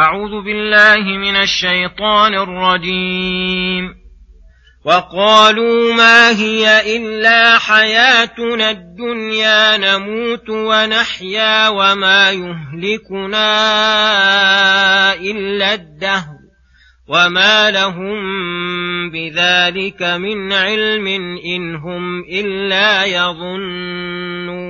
أعوذ بالله من الشيطان الرجيم. وقالوا ما هي إلا حياتنا الدنيا نموت ونحيا وما يهلكنا إلا الدهر. وما لهم بذلك من علم إن هم إلا يظنون.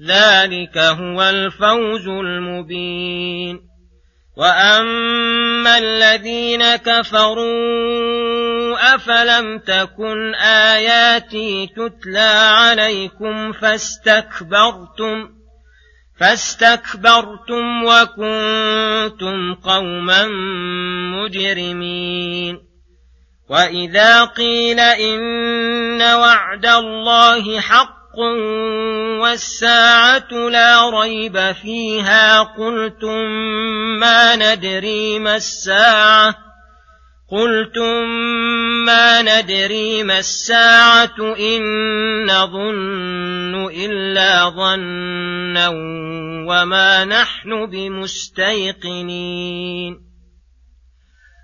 ذلك هو الفوز المبين. وأما الذين كفروا أفلم تكن آياتي تتلى عليكم فاستكبرتم فاستكبرتم وكنتم قوما مجرمين. وإذا قيل إن وعد الله حق حق والساعة لا ريب فيها قلتم ما ندري ما الساعة قلتم ما ندري ما الساعة إن نظن إلا ظنا وما نحن بمستيقنين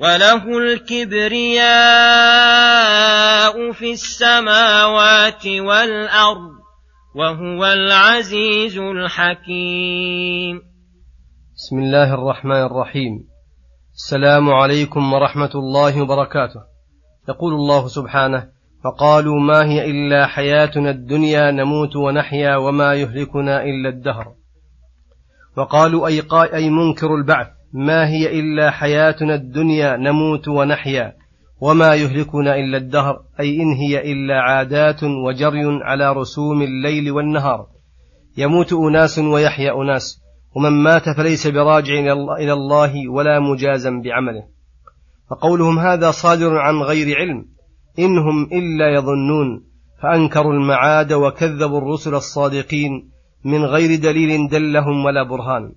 وله الكبرياء في السماوات والارض وهو العزيز الحكيم بسم الله الرحمن الرحيم. السلام عليكم ورحمة الله وبركاته. يقول الله سبحانه فقالوا ما هي إلا حياتنا الدنيا نموت ونحيا وما يهلكنا إلا الدهر. وقالوا أي, أي منكر البعث. ما هي إلا حياتنا الدنيا نموت ونحيا وما يهلكنا إلا الدهر أي إن هي إلا عادات وجري على رسوم الليل والنهار. يموت أناس ويحيا أناس ومن مات فليس براجع إلى الله ولا مجازا بعمله. فقولهم هذا صادر عن غير علم إنهم إلا يظنون فأنكروا المعاد وكذبوا الرسل الصادقين من غير دليل دلهم ولا برهان.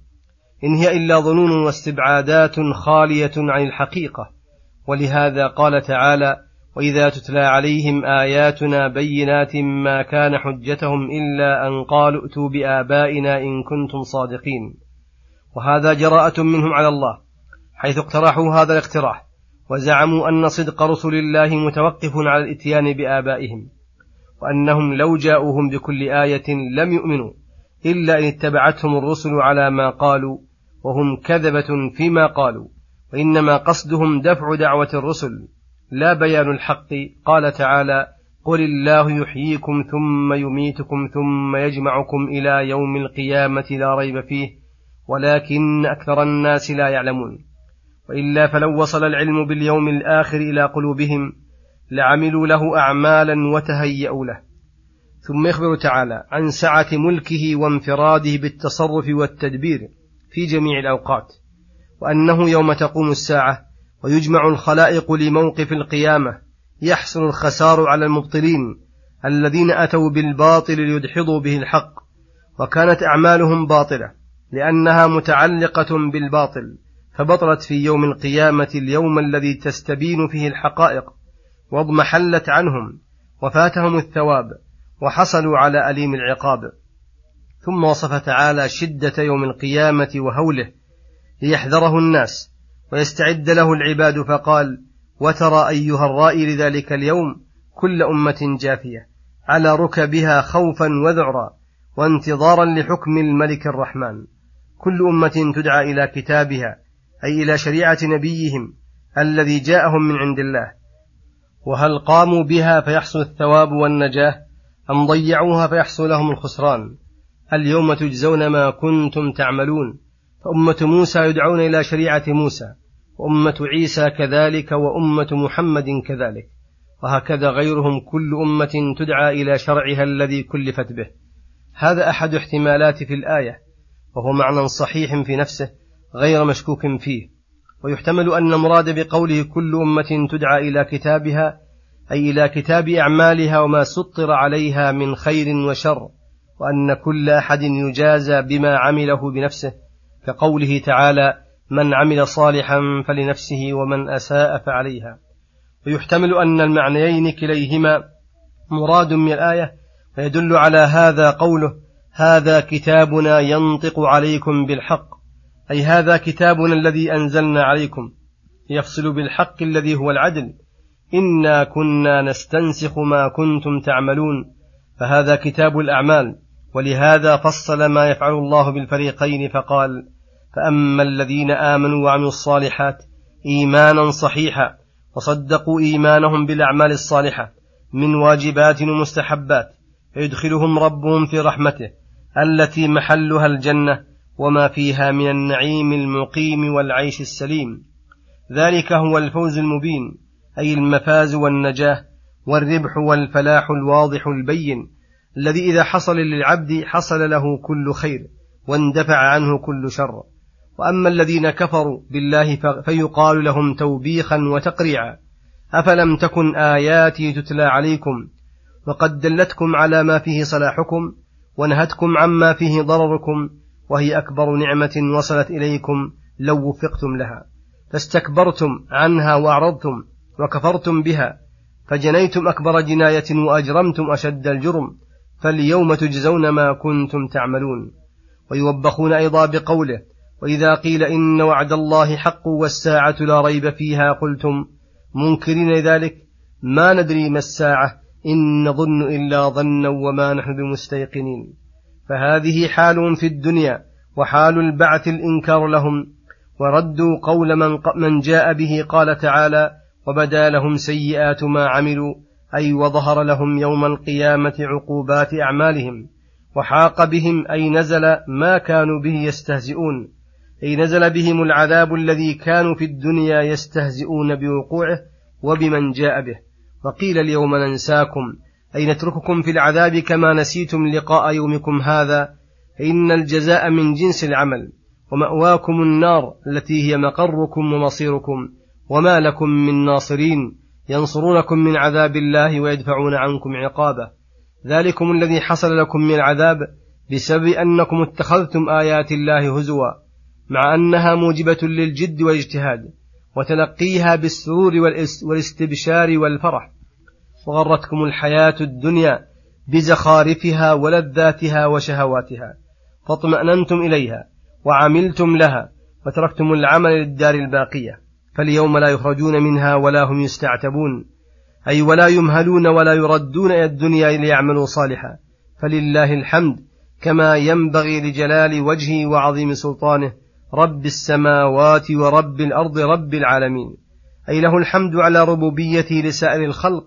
إن هي إلا ظنون واستبعادات خالية عن الحقيقة. ولهذا قال تعالى وإذا تتلى عليهم آياتنا بينات ما كان حجتهم إلا أن قالوا ائتوا بآبائنا إن كنتم صادقين. وهذا جراءة منهم على الله حيث اقترحوا هذا الاقتراح وزعموا أن صدق رسل الله متوقف على الإتيان بآبائهم وأنهم لو جاءوهم بكل آية لم يؤمنوا إلا إن اتبعتهم الرسل على ما قالوا وهم كذبة فيما قالوا وإنما قصدهم دفع دعوة الرسل. لا بيان الحق. قال تعالى قل الله يحييكم ثم يميتكم ثم يجمعكم إلى يوم القيامة لا ريب فيه ولكن أكثر الناس لا يعلمون. وإلا فلو وصل العلم باليوم الآخر إلى قلوبهم لعملوا له أعمالا وتهيأوا له. ثم يخبر تعالى عن سعة ملكه وانفراده بالتصرف والتدبير. في جميع الأوقات وأنه يوم تقوم الساعة ويجمع الخلائق لموقف القيامة يحسن الخسار على المبطلين الذين أتوا بالباطل ليدحضوا به الحق وكانت أعمالهم باطلة لأنها متعلقة بالباطل فبطلت في يوم القيامة اليوم الذي تستبين فيه الحقائق وأضمحلت عنهم وفاتهم الثواب وحصلوا على أليم العقاب. ثم وصف تعالى شدة يوم القيامة وهوله ليحذره الناس ويستعد له العباد فقال وترى أيها الرائي لذلك اليوم كل أمة جافية على ركبها خوفا وذعرا وانتظارا لحكم الملك الرحمن. كل أمة تدعى إلى كتابها أي إلى شريعة نبيهم الذي جاءهم من عند الله. وهل قاموا بها فيحصل الثواب والنجاة أم ضيعوها فيحصل لهم الخسران؟ اليوم تجزون ما كنتم تعملون. فأمة موسى يدعون إلى شريعة موسى وأمة عيسى كذلك وأمة محمد كذلك. وهكذا غيرهم كل أمة تدعى إلى شرعها الذي كلفت به. هذا أحد احتمالات في الآية وهو معنى صحيح في نفسه غير مشكوك فيه. ويحتمل أن المراد بقوله كل أمة تدعى إلى كتابها أي إلى كتاب أعمالها وما سطر عليها من خير وشر. وأن كل أحد يجازى بما عمله بنفسه كقوله تعالى من عمل صالحا فلنفسه ومن أساء فعليها ويحتمل أن المعنيين كليهما مراد من الآية فيدل على هذا قوله هذا كتابنا ينطق عليكم بالحق أي هذا كتابنا الذي أنزلنا عليكم يفصل بالحق الذي هو العدل. إنا كنا نستنسخ ما كنتم تعملون فهذا كتاب الأعمال. ولهذا فصل ما يفعل الله بالفريقين فقال فأما الذين آمنوا وعملوا الصالحات إيمانا صحيحا وصدقوا إيمانهم بالأعمال الصالحة من واجبات ومستحبات فيدخلهم ربهم في رحمته التي محلها الجنة وما فيها من النعيم المقيم والعيش السليم. ذلك هو الفوز المبين أي المفاز والنجاة والربح والفلاح الواضح البين. الذي إذا حصل للعبد حصل له كل خير واندفع عنه كل شر. وأما الذين كفروا بالله فيقال لهم توبيخا وتقريعا. أفلم تكن آياتي تتلى عليكم؟ وقد دلتكم على ما فيه صلاحكم ونهتكم عما فيه ضرركم وهي أكبر نعمة وصلت إليكم لو وفقتم لها. فاستكبرتم عنها وأعرضتم وكفرتم بها فجنيتم أكبر جناية وأجرمتم أشد الجرم. فاليوم تجزون ما كنتم تعملون ويوبخون أيضا بقوله وإذا قيل إن وعد الله حق والساعة لا ريب فيها قلتم منكرين ذلك ما ندري ما الساعة إن نظن إلا ظنا وما نحن بمستيقنين فهذه حالهم في الدنيا وحال البعث الإنكار لهم وردوا قول من, من جاء به قال تعالى وبدا لهم سيئات ما عملوا أي وظهر لهم يوم القيامة عقوبات أعمالهم وحاق بهم أي نزل ما كانوا به يستهزئون أي نزل بهم العذاب الذي كانوا في الدنيا يستهزئون بوقوعه وبمن جاء به. وقيل اليوم ننساكم أي نترككم في العذاب كما نسيتم لقاء يومكم هذا فإن الجزاء من جنس العمل ومأواكم النار التي هي مقركم ومصيركم وما لكم من ناصرين. ينصرونكم من عذاب الله ويدفعون عنكم عقابه. ذلكم الذي حصل لكم من العذاب بسبب أنكم اتخذتم آيات الله هزوا مع أنها موجبة للجد والاجتهاد وتلقيها بالسرور والاستبشار والفرح. وغرتكم الحياة الدنيا بزخارفها ولذاتها وشهواتها. فاطمأننتم إليها وعملتم لها وتركتم العمل للدار الباقية. فاليوم لا يخرجون منها ولا هم يستعتبون. أي ولا يمهلون ولا يردون إلى الدنيا ليعملوا صالحا. فلله الحمد كما ينبغي لجلال وجهه وعظيم سلطانه. رب السماوات ورب الأرض رب العالمين. أي له الحمد على ربوبيته لسائر الخلق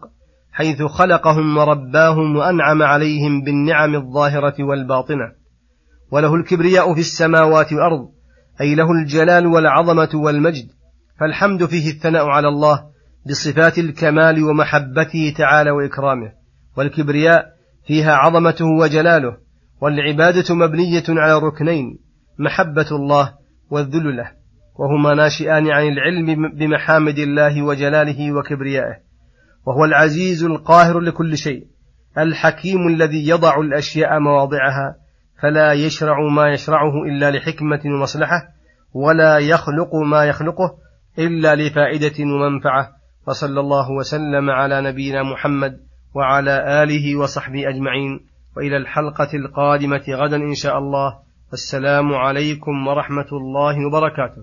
حيث خلقهم ورباهم وأنعم عليهم بالنعم الظاهرة والباطنة. وله الكبرياء في السماوات والأرض أي له الجلال والعظمة والمجد. فالحمد فيه الثناء على الله بصفات الكمال ومحبته تعالى وإكرامه والكبرياء فيها عظمته وجلاله والعبادة مبنية على ركنين محبة الله والذل له وهما ناشئان عن العلم بمحامد الله وجلاله وكبريائه وهو العزيز القاهر لكل شيء الحكيم الذي يضع الأشياء مواضعها فلا يشرع ما يشرعه إلا لحكمة ومصلحة ولا يخلق ما يخلقه إلا لفائدة ومنفعة وصلى الله وسلم على نبينا محمد وعلى آله وصحبه أجمعين. وإلى الحلقة القادمة غدا إن شاء الله. السلام عليكم ورحمة الله وبركاته.